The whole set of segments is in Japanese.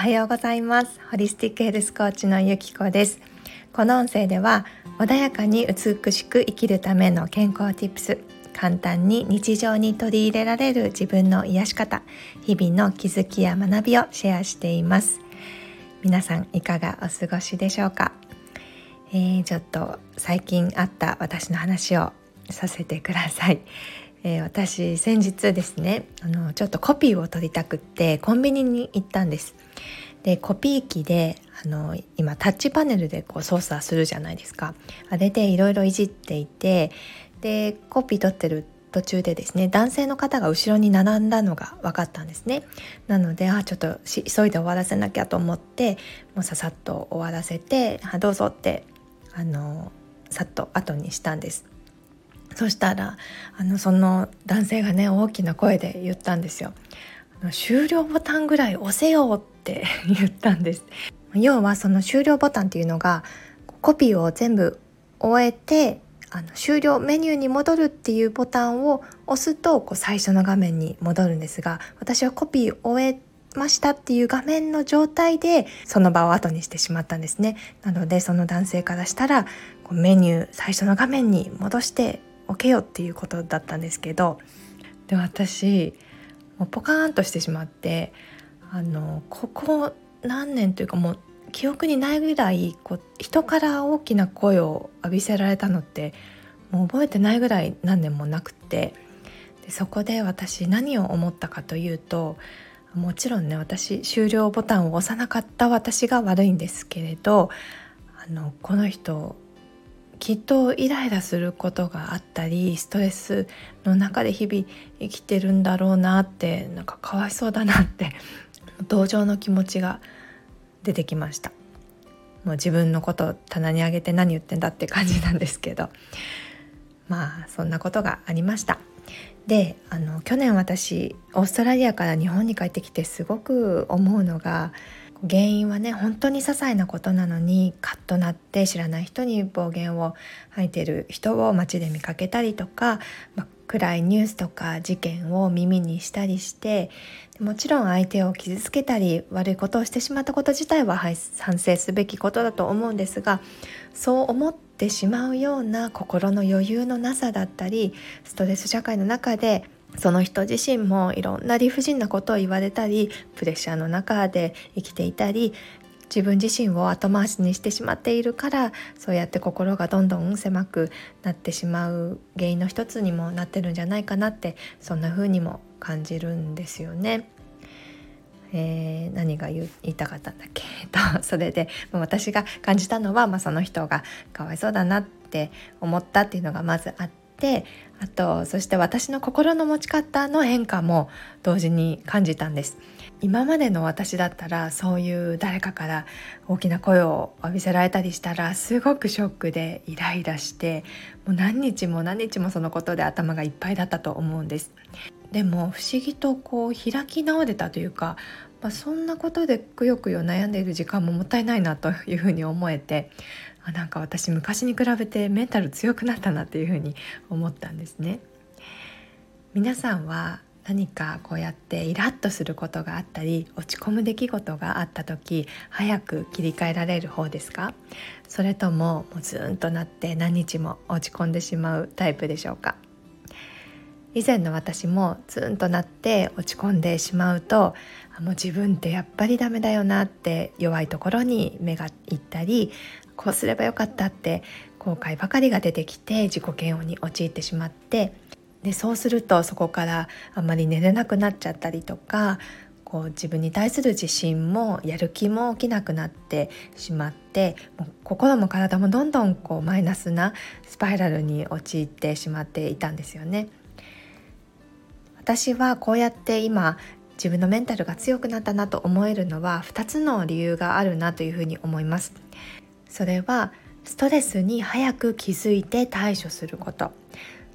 はようございます。ホリスティックヘルスコーチのゆきこです。この音声では穏やかに美しく生きるための健康 Tips 簡単に日常に取り入れられる自分の癒し方日々の気づきや学びをシェアしています。皆さんいかがお過ごしでしょうか、えー、ちょっと最近あった私の話をさせてください。えー、私先日ですねあのちょっとコピーを取りたくってコンビニに行ったんです。でコピー機であの今タッチパネルでこう操作するじゃないですか。あれでいろいろいじっていてでコピー取ってる途中でですね男性の方が後ろに並んだのが分かったんですね。なのであちょっと急いで終わらせなきゃと思ってもうささっと終わらせてあ「どうぞ」ってあのさっと後にしたんです。そしたらあのその男性がね大きな声で言ったんですよ。終了ボタンぐらい押せよって 言ったんです要はその終了ボタンっていうのがコピーを全部終えてあの終了メニューに戻るっていうボタンを押すとこう最初の画面に戻るんですが私はコピー終えましたっていう画面の状態でその場を後にしてしまったんですねなのでその男性からしたらこうメニュー最初の画面に戻しておけよっていうことだったんですけどで私もうポカーンとしてしまってあのここ何年というかもう記憶にないぐらいこう人から大きな声を浴びせられたのってもう覚えてないぐらい何年もなくてでそこで私何を思ったかというともちろんね私終了ボタンを押さなかった私が悪いんですけれどあのこの人きっとイライラすることがあったりストレスの中で日々生きてるんだろうなってなんかかわいそうだなって 同情の気持ちが出てきました。もう自分のこと棚に上げて何言ってんだって感じなんですけど。まあそんなことがありました。であの去年私オーストラリアから日本に帰ってきてすごく思うのが原因はね本当に些細なことなのにカッとなって知らない人に暴言を吐いてる人を街で見かけたりとか、まあ、暗いニュースとか事件を耳にしたりしてもちろん相手を傷つけたり悪いことをしてしまったこと自体は反省すべきことだと思うんですがそう思ってしまうような心の余裕のなさだったりストレス社会の中でその人自身もいろんな理不尽なことを言われたりプレッシャーの中で生きていたり自分自身を後回しにしてしまっているからそうやって心がどんどん狭くなってしまう原因の一つにもなってるんじゃないかなってそんな風にも感じるんですよね。えー、何が言いたかったんだっけ？とそれで私が感じたのは、まあ、その人がかわいそうだなって思ったっていうのがまずあってあとそして私の心の持ち方の変化も同時に感じたんです。今までの私だったらそういう誰かから大きな声を浴びせられたりしたらすごくショックでイライラしてもう何日も何日もそのことで頭がいっぱいだったと思うんです。でも不思議とこう開き直れたというか、まあ、そんなことでくよくよ悩んでいる時間ももったいないなというふうに思えてあなんか私昔に比べてメンタル強くなったなっていうふうに思ったんですね。皆さんは何かこうやってイラッとすることがあったり落ち込む出来事があった時早く切り替えられる方ですか？それとももうズーンとなって何日も落ち込んでしまうタイプでしょうか？以前の私もズーンとなって落ち込んでしまうともう自分ってやっぱりダメだよなって弱いところに目がいったりこうすればよかったって後悔ばかりが出てきて自己嫌悪に陥ってしまってでそうするとそこからあんまり寝れなくなっちゃったりとかこう自分に対する自信もやる気も起きなくなってしまってもう心も体もどんどんこうマイナスなスパイラルに陥ってしまっていたんですよね。私はこうやって今自分のメンタルが強くなったなと思えるのは2つの理由があるなというふうに思います。それはストレスに早く気づいて対処すること。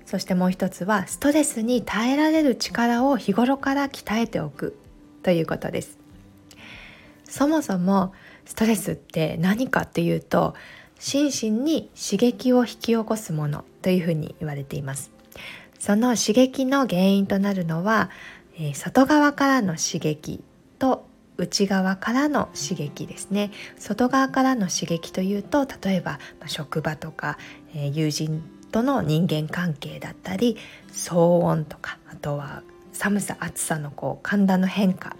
そしてもう一つはストレスに耐えられる力を日頃から鍛えておくということです。そもそもストレスって何かっていうと心身に刺激を引き起こすものというふうに言われています。その刺激の原因となるのは、え、外側からの刺激と内側からの刺激ですね。外側からの刺激というと例えば職場とか、え、友人との人間関係だったり騒音とかあとは寒さ暑さのこう寒暖の変化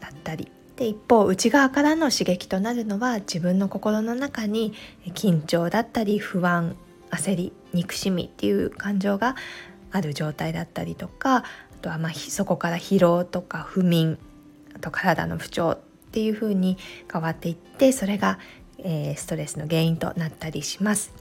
だったり。で一方内側からの刺激となるのは自分の心の中に緊張だったり不安焦り憎しみっていう感情がある状態だったりとかあとはまあそこから疲労とか不眠あと体の不調っていう風に変わっていってそれが、えー、ストレスの原因となったりします。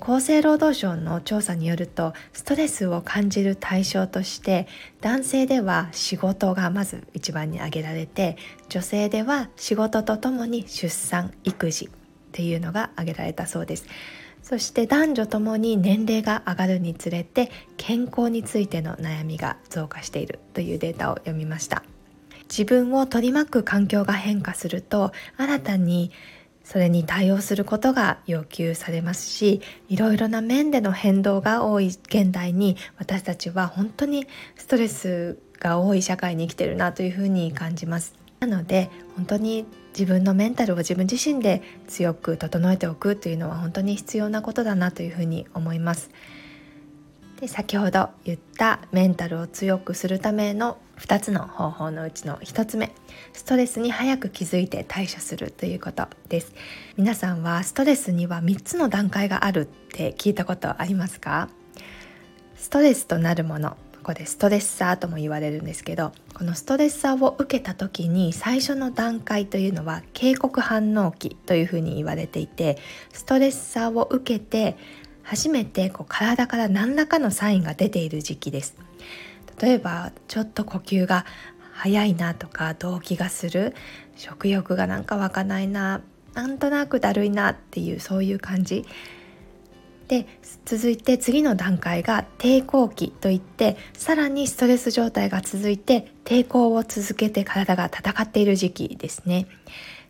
厚生労働省の調査によるとストレスを感じる対象として男性では仕事がまず一番に挙げられて女性では仕事とともに出産育児っていうのが挙げられたそうですそして男女ともに年齢が上がるにつれて健康についての悩みが増加しているというデータを読みました。自分を取り巻く環境が変化すると新たにそれに対応することが要求されますしいろいろな面での変動が多い現代に私たちは本当にストレスが多い社会に生きてるなというふうに感じます。なので本当に自分のメンタルを自分自身で強く整えておくというのは本当に必要なことだなというふうに思います。で先ほど言ったメンタルを強くするための2つの方法のうちの1つ目。ストレスに早く気づいて対処するということです。皆さんはストレスには3つの段階があるって聞いたことありますか？ストレスとなるもの。ここでストレッサーとも言われるんですけどこのストレッサーを受けた時に最初の段階というのは警告反応期というふうに言われていてストレッサーを受けて初めてこう体から何らかのサインが出ている時期です。例えばちょっと呼吸が早いなとか動悸がする食欲がなんか湧かないななんとなくだるいなっていうそういう感じ。で続いて次の段階が抵抗期といってさらにストレス状態が続いて抵抗を続けて体が戦っている時期ですね。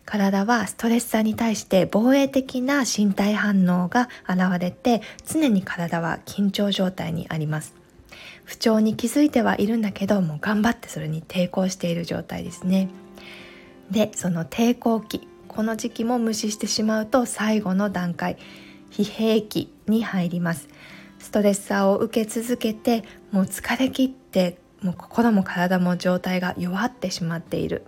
体はストレッサーに対して防衛的な身体反応が現れて常に体は緊張状態にあります。不調に気づいてはいるんだけどもう頑張ってそれに抵抗している状態ですね。でその抵抗期この時期も無視してしまうと最後の段階疲弊期に入ります。ストレッサーを受け続けてもう疲れ切ってもう心も体も状態が弱ってしまっている。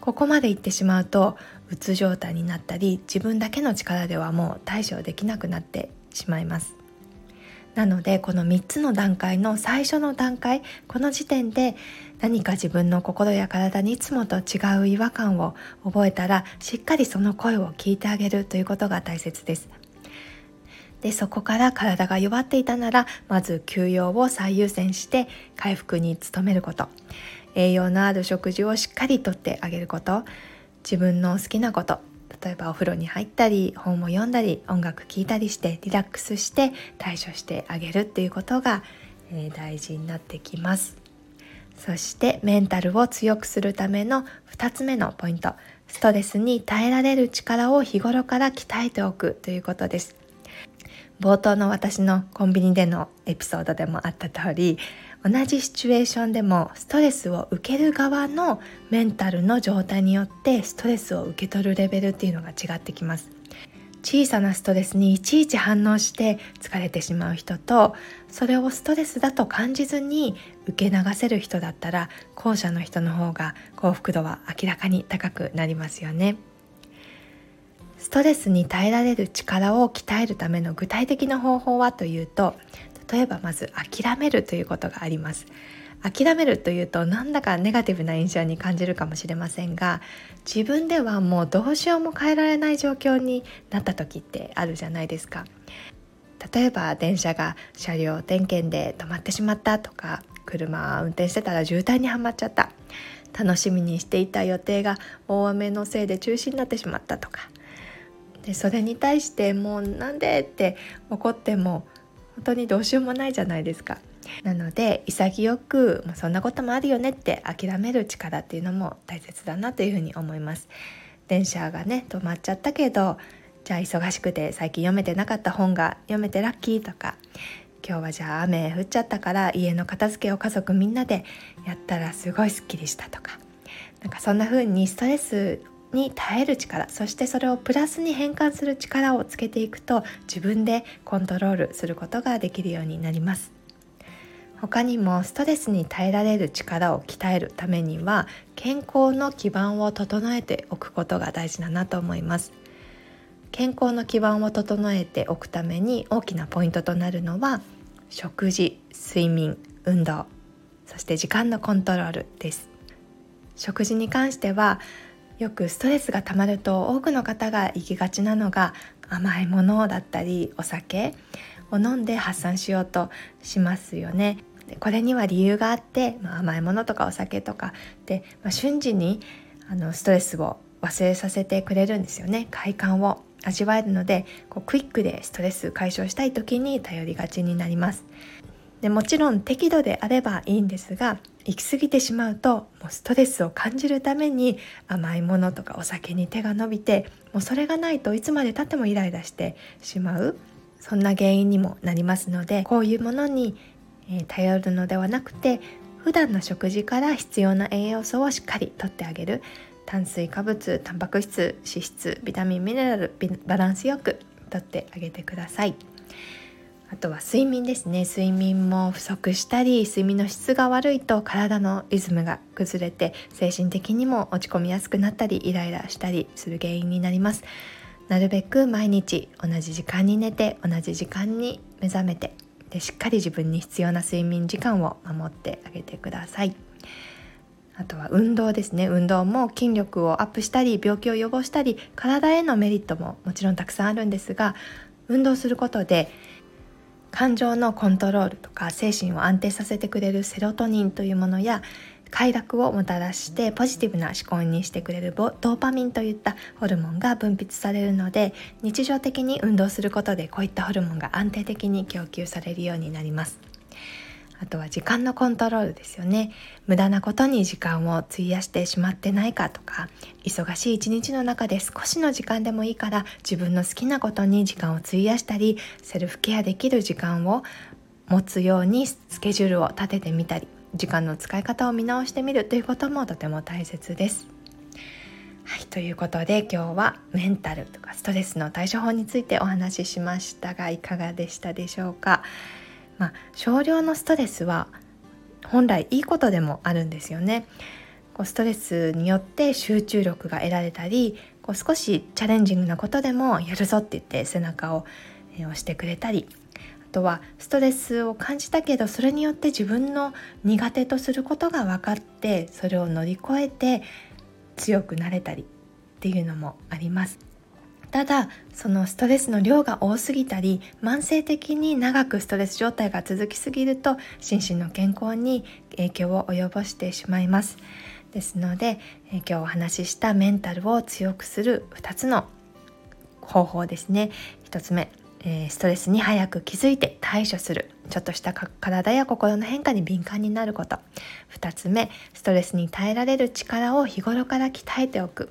ここまで行ってしまうとうつ状態になったり自分だけの力ではもう対処できなくなってしまいます。なのでこの3つの段階の最初の段階この時点で何か自分の心や体にいつもと違う違和感を覚えたらしっかりその声を聞いてあげるということが大切です。でそこから体が弱っていたならまず休養を最優先して回復に努めること。栄養のある食事をしっかりとってあげること。自分の好きなこと。例えばお風呂に入ったり本を読んだり音楽聴いたりしてリラックスして対処してあげるっていうことが、えー、大事になってきます。そしてメンタルを強くするための2つ目のポイント。ストレスに耐えられる力を日頃から鍛えておくということです。冒頭の私のコンビニでのエピソードでもあった通り同じシチュエーションでもストレスを受ける側のメンタルの状態によってストレスを受け取るレベルっていうのが違ってきます。小さなストレスにいちいち反応して疲れてしまう人とそれをストレスだと感じずに受け流せる人だったら後者の人の方が幸福度は明らかに高くなりますよね。ストレスに耐えられる力を鍛えるための具体的な方法はというと例えばまず諦めるということがあります。諦めるというとなんだかネガティブな印象に感じるかもしれませんが自分ではもうどうしようも変えられない状況になった時ってあるじゃないですか。例えば電車が車両点検で止まってしまったとか車運転してたら渋滞にはまっちゃった。楽しみにしていた予定が大雨のせいで中止になってしまったとかでそれに対してもうなんでって怒っても本当にどうしようもないじゃないですか。なので潔くそんなこともあるよねって諦める力っていうのも大切だなというふうに思います。電車がね止まっちゃったけどじゃあ忙しくて最近読めてなかった本が読めてラッキーとか今日はじゃあ雨降っちゃったから家の片付けを家族みんなでやったらすごいすっきりしたとかなんかそんな風にストレスに耐える力そしてそれをプラスに変換する力をつけていくと自分でコントロールすることができるようになります。他にもストレスに耐えられる力を鍛えるためには健康の基盤を整えておくことが大事だなと思います。健康の基盤を整えておくために大きなポイントとなるのは食事睡眠運動そして時間のコントロールです。食事に関してはよくストレスがたまると多くの方が行きがちなのが甘いものだったりお酒。を飲んで発散しようとしますよね。これには理由があって、まあ、甘いものとかお酒とか。で、まあ、瞬時にあのストレスを忘れさせてくれるんですよね。快感を味わえるのでこうクイックでストレス解消したい時に頼りがちになります。でもちろん適度であればいいんですが行き過ぎてしまうともうストレスを感じるために甘いものとかお酒に手が伸びてもうそれがないといつまでたってもイライラしてしまうそんな原因にもなりますのでこういうものに頼るのではなくて普段の食事から必要な栄養素をしっかりとってあげる炭水化物タンパク質脂質ビタミンミネラルバランスよくとってあげてください。あとは睡眠ですね。睡眠も不足したり睡眠の質が悪いと体のリズムが崩れて精神的にも落ち込みやすくなったりイライラしたりする原因になります。なるべく毎日同じ時間に寝て同じ時間に目覚めてでしっかり自分に必要な睡眠時間を守ってあげてください。あとは運動ですね。運動も筋力をアップしたり病気を予防したり体へのメリットももちろんたくさんあるんですが運動することで感情のコントロールとか精神を安定させてくれるセロトニンというものや快楽をもたらしてポジティブな思考にしてくれるドーパミンといったホルモンが分泌されるので日常的に運動することでこういったホルモンが安定的に供給されるようになります。あとは時間のコントロールですよね無駄なことに時間を費やしてしまってないかとか忙しい一日の中で少しの時間でもいいから自分の好きなことに時間を費やしたりセルフケアできる時間を持つようにスケジュールを立ててみたり時間の使い方を見直してみるということもとても大切です。はい、ということで今日はメンタルとかストレスの対処法についてお話ししましたがいかがでしたでしょうか？まあ、少量のストレスは本来いいことでもあるんですよね。こうストレスによって集中力が得られたりこう少しチャレンジングなことでもやるぞって言って背中を押してくれたりあとはストレスを感じたけどそれによって自分の苦手とすることが分かってそれを乗り越えて強くなれたりっていうのもあります。ただそのストレスの量が多すぎたり慢性的に長くストレス状態が続きすぎると心身の健康に影響を及ぼしてしまいます。ですので、今日お話ししたメンタルを強くする2つの方法ですね。1つ目、ストレスに早く気づいて対処する。ちょっとした体や心の変化に敏感になること。2つ目ストレスに耐えられる力を日頃から鍛えておく。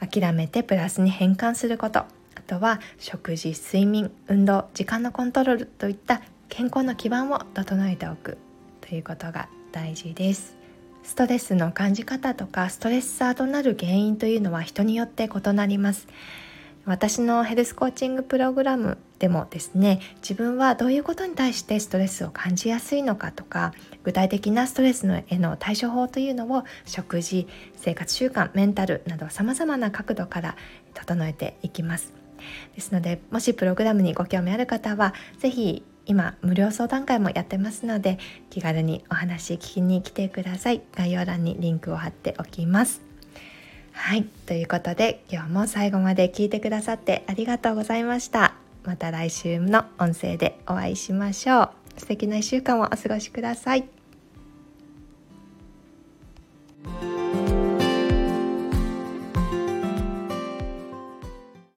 諦めてプラスに変換すること。あとは食事睡眠運動時間のコントロールといった健康の基盤を整えておく。ということが大事です。ストレスの感じ方とかストレッサーとなる原因というのは人によって異なります。私のヘルスコーチングプログラムでもですね自分はどういうことに対してストレスを感じやすいのかとか具体的なストレスのへの対処法というのを食事生活習慣メンタルなどさまざまな角度から整えていきます。ですのでもしプログラムにご興味ある方は是非今無料相談会もやってますので気軽にお話聞きに来てください。概要欄にリンクを貼っておきます。はい。ということで今日も最後まで聞いてくださってありがとうございました。また来週の音声でお会いしましょう。素敵な1週間をお過ごしください。